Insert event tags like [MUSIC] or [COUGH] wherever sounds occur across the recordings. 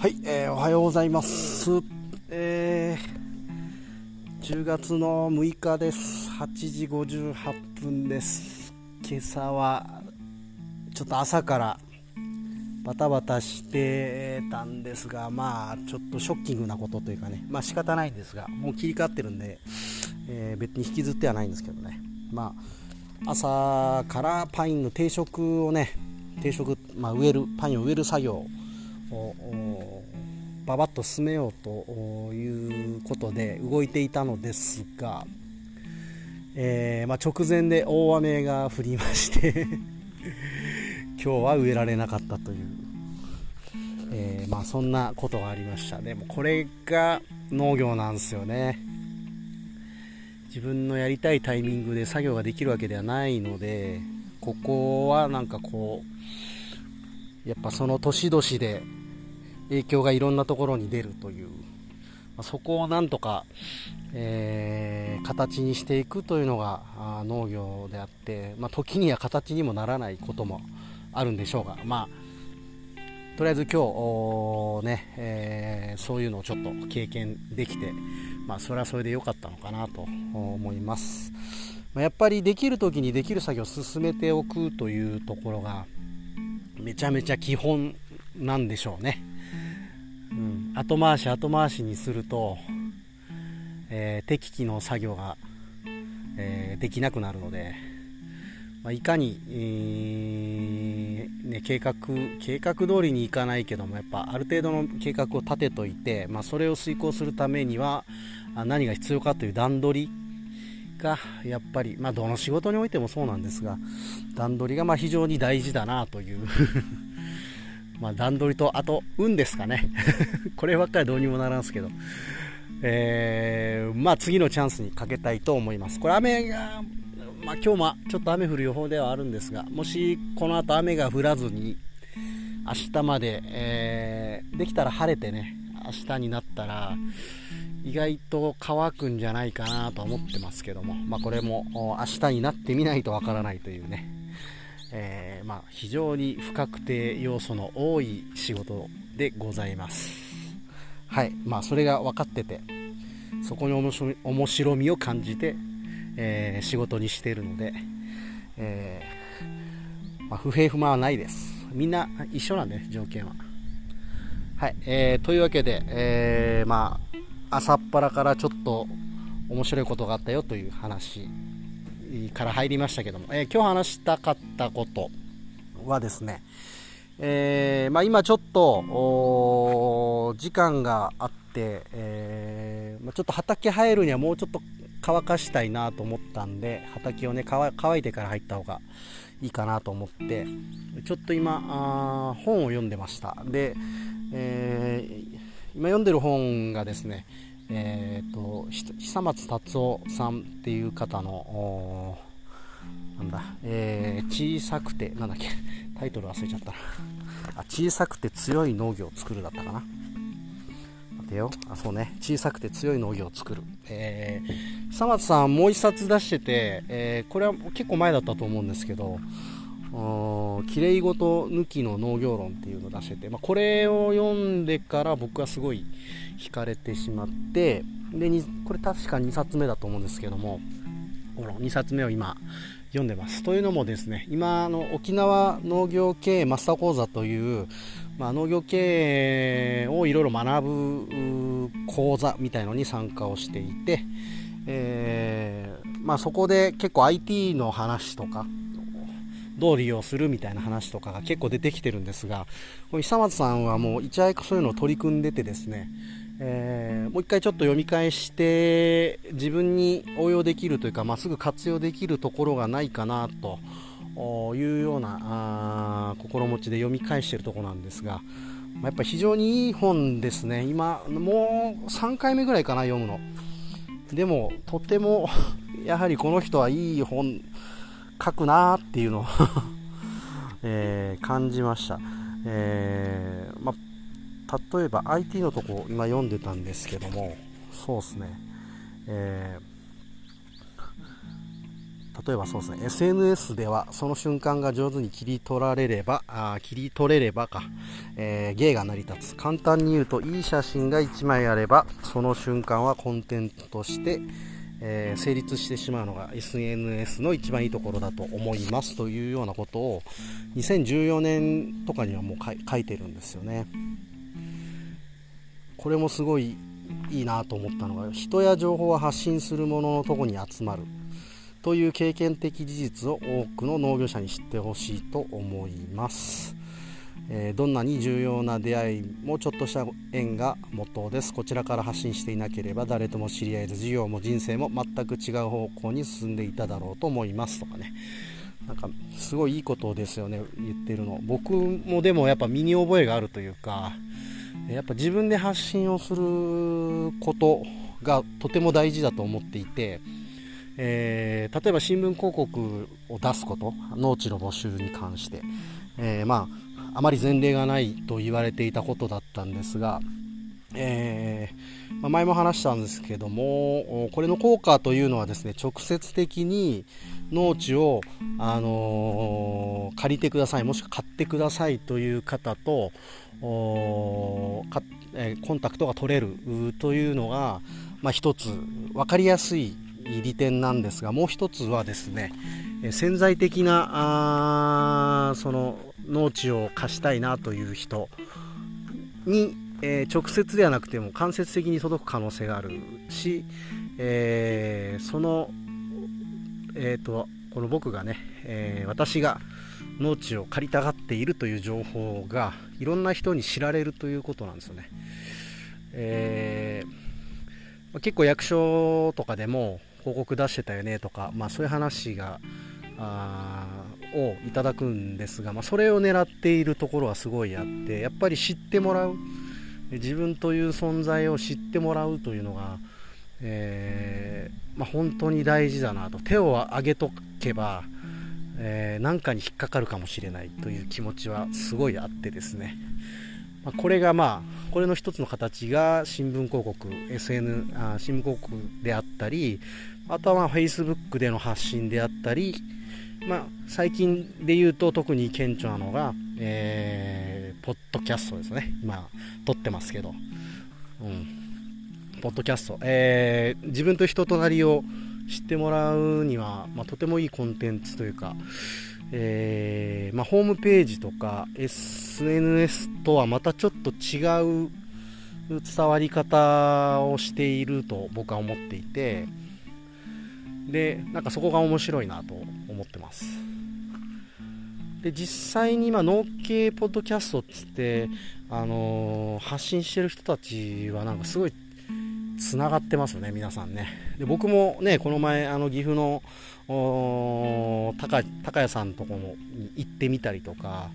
はい、えー、おはようございます。えー、10月の6日です。8時58分です。今朝はちょっと朝からバタバタしてたんですが、まあちょっとショッキングなことというかね、まあ仕方ないんですが、もう切り替わってるんで、えー、別に引きずってはないんですけどね。まあ朝からパインの定食をね、定食、まあ、植えるパインを植える作業ばばっと進めようということで動いていたのですが、えー、まあ、直前で大雨が降りまして [LAUGHS] 今日は植えられなかったという、えー、まあ、そんなことがありましたでもこれが農業なんですよね。自分のやりたいタイミングで作業ができるわけではないのでここはなんかこうやっぱその年々で影響がいろんなところに出るという、まそこをなんとか、えー、形にしていくというのが農業であって、まあ、時には形にもならないこともあるんでしょうが、まあ、とりあえず今日ね、えー、そういうのをちょっと経験できて、まあ、それはそれで良かったのかなと思います。やっぱりできる時にできる作業を進めておくというところがめちゃめちゃ基本なんでしょうね。うん、後回し後回しにすると、えー、適期の作業が、えー、できなくなるので、まあ、いかに、えー、ね、計画計画通りにいかないけどもやっぱある程度の計画を立てといて、まあ、それを遂行するためには何が必要かという段取りがやっぱり、まあ、どの仕事においてもそうなんですが段取りがま非常に大事だなという [LAUGHS] まあ、段取りと、あと、運ですかね。[LAUGHS] こればっかりどうにもならんすけど。えー、まあ、次のチャンスにかけたいと思います。これ雨が、まあ、今日もちょっと雨降る予報ではあるんですが、もしこの後雨が降らずに、明日まで、えー、できたら晴れてね、明日になったら、意外と乾くんじゃないかなと思ってますけども、まあ、これも明日になってみないとわからないというね、えー、まあ、非常に不確定要素の多い仕事でございます。はい、まあ、それが分かってて、そこに面白みを感じて、えー、仕事にしているので、えー、まあ、不平不満はないです。みんな一緒なんで、条件は。はい、えー、というわけで、えー、まあ、朝っぱらからちょっと面白いことがあったよという話から入りましたけども、えー、今日話したかったこと。はですね、えー、まあ、今ちょっと時間があって、えー、まあ、ちょっと畑入るにはもうちょっと乾かしたいなと思ったんで畑をね乾いてから入った方がいいかなと思ってちょっと今本を読んでました。で、えー、今読んでる本がですねえーと、久松達夫さんっていう方のなんだ、えー、小さくてなんだっけタイトル忘れちゃった。なあ小さくて強い農業を作るだったかな。待てよ。あそうね。小さくて強い農業を作る、えー、久松さんもう一冊出してて、えー、これは結構前だったと思うんですけどきれいごと抜きの農業論っていうのを出してて、まあ、これを読んでから僕はすごい惹かれてしまってでこれ確か2冊目だと思うんですけどもこの2冊目を今読んでます。というのもですね今の沖縄農業経営マスター講座という、まあ、農業経営をいろいろ学ぶ講座みたいのに参加をしていて、えーまあ、そこで結構 IT の話とかどう利用するみたいな話とかが結構出てきてるんですが、久松さんはもういち早くそういうのを取り組んでてですね、えー、もう一回ちょっと読み返して自分に応用できるというか、まあ、すぐ活用できるところがないかなというようなあ心持ちで読み返してるとこなんですが、まあ、やっぱ非常にいい本ですね。今もう3回目ぐらいかな読むの。でもとても [LAUGHS] やはりこの人はいい本書くなーっていうのを [LAUGHS] えー、感じました、えー、ま例えば IT のとこ今読んでたんですけどもそうですね、え例えばそうですね。SNS ではその瞬間が上手に切り取られればあ切り取れればか、え、芸が成り立つ。簡単に言うといい写真が1枚あればその瞬間はコンテンツとして、えー、成立してしまうのが SNS の一番いいところだと思いますというようなことを2014年とかにはもう書いてるんですよね。これもすごいいいなと思ったのが人や情報を発信するもののとこに集まる。という経験的事実を多くの農業者に知ってほしいと思います、えー、どんなに重要な出会いもちょっとした縁が元です。こちらから発信していなければ誰とも知り合えず事業も人生も全く違う方向に進んでいただろうと思います。とかね。なんかすごいいいことですよね。言ってるの。僕もでもやっぱ身に覚えがあるというかやっぱ自分で発信をすることがとても大事だと思っていてえー、例えば新聞広告を出すこと農地の募集に関して、えー、まあ、あまり前例がないと言われていたことだったんですが、えー、まあ、前も話したんですけどもこれの効果というのはですね直接的に農地を、あの借りてくださいもしくは買ってくださいという方と、えコンタクトが取れるというのが、まあ、一つ分かりやすい利点なんですがもう一つはですね潜在的なあその農地を貸したいなという人に、えー、直接ではなくても間接的に届く可能性があるし、えー、その、えーと、この僕がね、えー、私が農地を借りたがっているという情報がいろんな人に知られるということなんですよね。えー、結構役所とかでも広告出してたよねとか、まあ、そういう話があをいただくんですが、まあ、それを狙っているところはすごいあってやっぱり知ってもらう。自分という存在を知ってもらうというのが、えー、まあ、本当に大事だなと。手を挙げとけばえー、かに引っかかるかもしれないという気持ちはすごいあってですね、まあ、これがまあこれの一つの形が新聞広告 SN あ新聞広告であったりあとはまあ Facebook での発信であったり、まあ、最近で言うと特に顕著なのが、えー、ポッドキャストですね。今撮ってますけど、うん、ポッドキャスト、えー、自分と人となりを知ってもらうには、まあ、とてもいいコンテンツというか、えー、まあ、ホームページとか SNS とはまたちょっと違う伝わり方をしていると僕は思っていてでなんかそこが面白いなと思ってます。で実際に今農系ポッドキャストっつって、あのー、発信してる人たちはなんかすごいつながってますよね皆さんね。で僕もねこの前あの岐阜の高谷さんとこも行ってみたりとか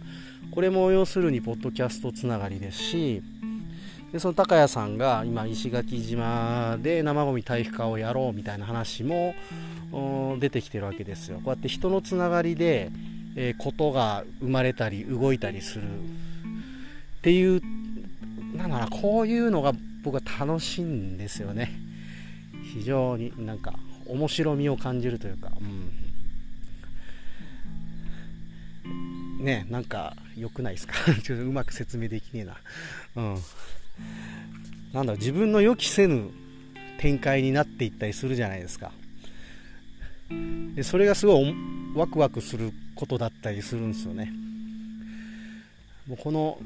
これも要するにポッドキャストつながりですしでその高谷さんが今石垣島で生ごみ堆肥化をやろうみたいな話も出てきてるわけですよ。こうやって人のつながりで、えー、ことが生まれたり動いたりする。っていうなんだろうこういうのが僕は楽しいんですよね。非常になんか面白みを感じるというか、うん、ねなんか良くないですか？[LAUGHS] ちょっとうまく説明できねえな。うん。なんだ自分の予期せぬ展開になっていったりするじゃないですか。でそれがすごいワクワクすることだったりするんですよね。もうこの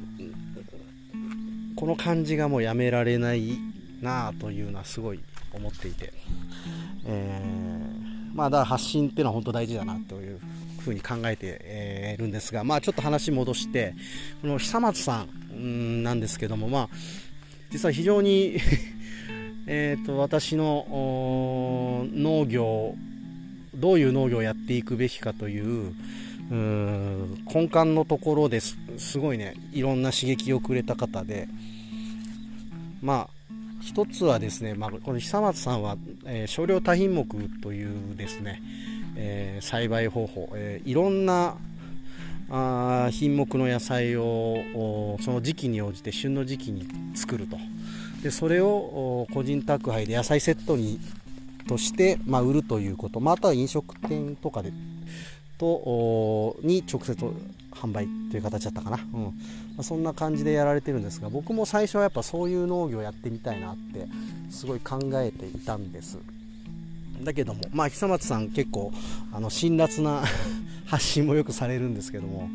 この感じがもうやめられないなあというのはすごい思っていて、えー、まあだから発信っていうのは本当大事だなというふうに考えているんですがまあちょっと話戻してこの久松さんなんですけどもまあ実は非常に [LAUGHS] えと私の農業どういう農業をやっていくべきかといううん根幹のところですすごいねいろんな刺激をくれた方で。まあ一つはですね、まあ、この久松さんは、えー、少量多品目というですね、えー、栽培方法、えー、いろんなあ品目の野菜をその時期に応じて旬の時期に作ると。でそれを個人宅配で野菜セットにとして、まあ、売るということ、または飲食店とかでとに直接販売という形だったかな、うん。まあ、そんな感じでやられてるんですが僕も最初はやっぱそういう農業やってみたいなってすごい考えていたんです。だけどもまあ久松さん結構あの辛辣な [LAUGHS] 発信もよくされるんですけども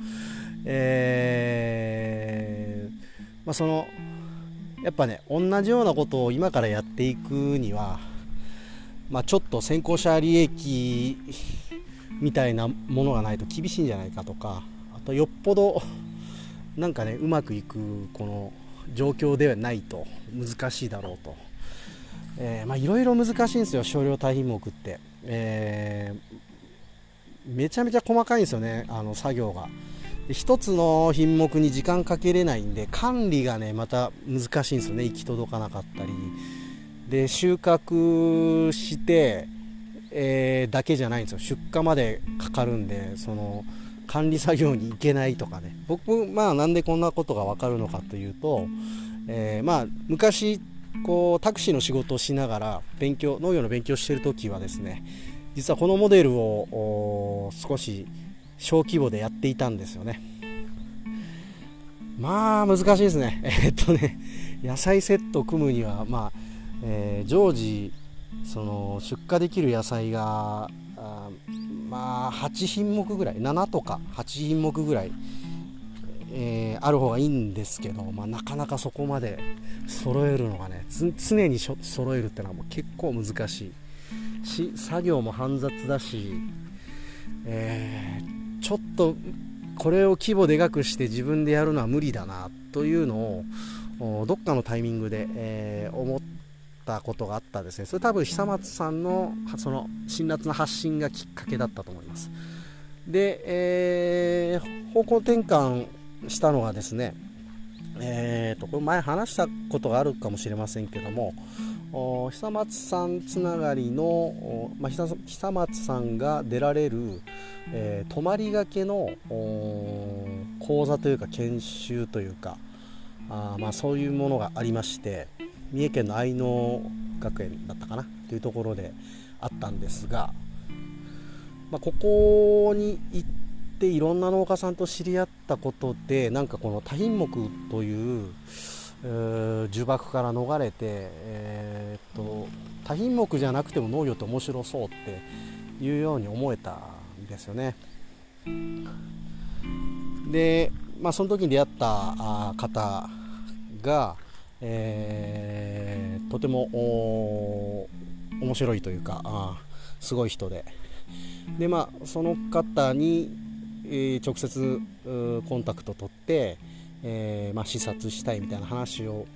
えー、まあ、そのやっぱね同じようなことを今からやっていくには、まあ、ちょっと先行者利益みたいなものがないと厳しいんじゃないかとかあとよっぽどなんかねうまくいくこの状況ではないと難しいだろうと、えー、まあいろいろ難しいんですよ少量多品目って、えー、めちゃめちゃ細かいんですよねあの作業が。1つの品目に時間かけれないんで管理がねまた難しいんですよね行き届かなかったり。で収穫して、えー、だけじゃないんですよ。出荷までかかるんでその管理作業に行けないとかね。僕まあなんでこんなことが分かるのかというと、えー、まあ昔こうタクシーの仕事をしながら勉強農業の勉強してる時はですね実はこのモデルを少し小規模でやっていたんですよね。まあ難しいですね。えっとね野菜セットを組むにはまあ、えー、常時その出荷できる野菜があまあ8品目ぐらい7とか8品目ぐらい、えー、ある方がいいんですけど、まあ、なかなかそこまで揃えるのがね常に揃えるってのはもう結構難しい。し作業も煩雑だし、えー、ちょっとこれを規模でかくして自分でやるのは無理だなというのをどっかのタイミングで、えー、思ったことがあったですね。それ多分久松さんのその辛辣な発信がきっかけだったと思います。で、えー、方向転換したのがですねえーと、これ前話したことがあるかもしれませんけども久松さんつながりの、まあ、久松さんが出られる、えー、泊まりがけの講座というか研修というかあ、まあ、そういうものがありまして三重県の愛農学園だったかなというところであったんですが、まあ、ここに行っていろんな農家さんと知り合ったことでなんかこの多品目という呪縛から逃れて、えー、っと多品目じゃなくても農業って面白そうっていうように思えたんですよね。で、まあ、その時に出会った方が、えー、とても面白いというかあすごい人で。で、まあ、その方に、えー、直接コンタクト取って、えー、まあ、視察したいみたいな話を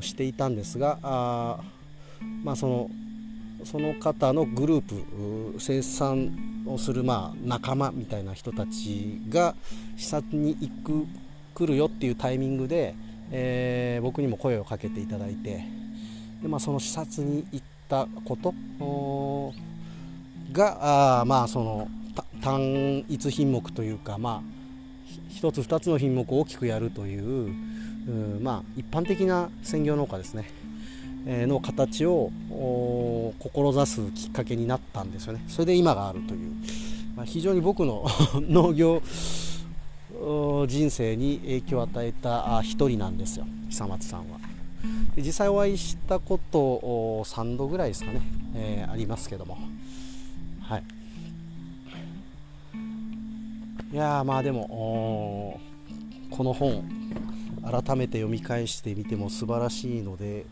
していたんですがあ、まあ、そのその方のグループ生産をするまあ仲間みたいな人たちが視察に行く来るよっていうタイミングで、えー、僕にも声をかけていただいてで、まあ、その視察に行ったことがあまあその単一品目というかまあ1つ2つの品目を大きくやるというまあ、一般的な専業農家ですね、えー、の形を志すきっかけになったんですよね。それで今があるという、まあ、非常に僕の [LAUGHS] 農業人生に影響を与えた一人なんですよ。久松さんは。で実際お会いしたこと3度ぐらいですかね、えー、ありますけども。はい。いやまあでもこの本改めて読み返してみても素晴らしいので、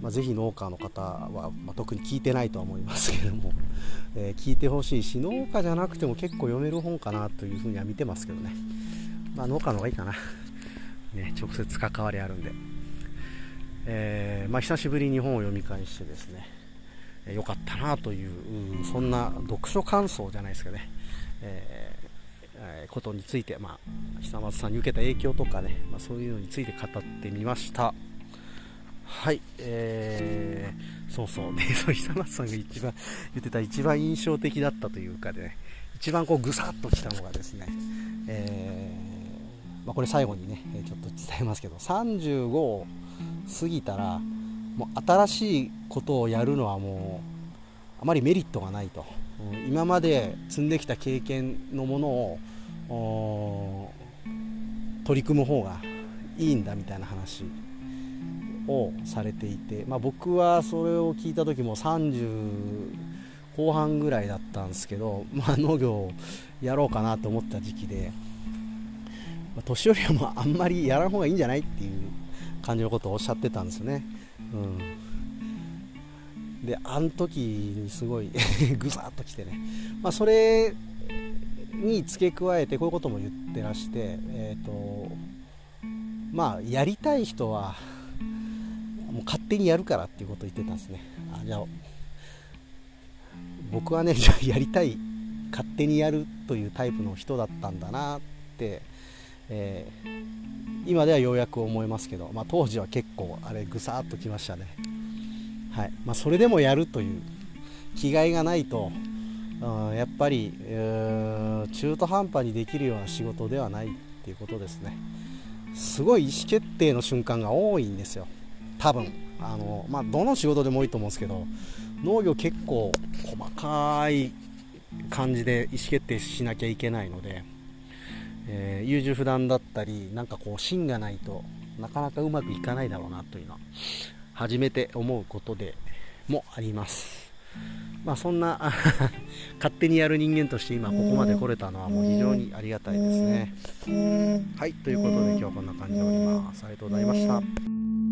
まあ、ぜひ農家の方は、まあ、特に聞いてないとは思いますけども、[LAUGHS] えー、聞いてほしいし農家じゃなくても結構読める本かなというふうには見てますけどね、まあ、農家の方がいいかな、[LAUGHS] ね、直接関わりあるんで、えー、まあ、久しぶりに本を読み返してですね良かったなというそんな読書感想じゃないですかね、ええことについて、まあ、久松さんに受けた影響とかね、まあ、そういうのについて語ってみました。はい、えー、そうそう。でそう久松さんが一番言ってた一番印象的だったというかで、ね、一番こうぐさっときたのがですね、えー、まあ、これ最後にねちょっと伝えますけど35を過ぎたらもう新しいことをやるのはもうあまりメリットがないと、うん、今まで積んできた経験のものを取り組む方がいいんだみたいな話。をされていて、まあ、僕はそれを聞いた時も30後半ぐらいだったんですけど、まあ、農業をやろうかなと思った時期で、まあ、年寄りはもうあんまりやらん方がいいんじゃないっていう感じのことをおっしゃってたんですよね。うん、であの時にすごい [LAUGHS] ぐさっときてね、まあ、それに付け加えてこういうことも言ってらして、えーとまあ、やりたい人はもう勝手にやるからっていうことを言ってたんですね。あじゃあ僕はね [LAUGHS] じゃあやりたい勝手にやるというタイプの人だったんだなって、えー、今ではようやく思いますけど、まあ、当時は結構あれぐさっときましたね、はい。まあ、それでもやるという気概がないと、やっぱり、中途半端にできるような仕事ではないっていうことですね。すごい意思決定の瞬間が多いんですよ。多分。あの、まあ、どの仕事でもいいと思うんですけど農業結構細かい感じで意思決定しなきゃいけないので、えー、優柔不断だったりなんかこう芯がないとなかなかうまくいかないだろうなというのは初めて思うことでもあります。まあそんな [LAUGHS] 勝手にやる人間として今ここまで来れたのはもう非常にありがたいですね。はいということで今日はこんな感じでおります。ありがとうございました。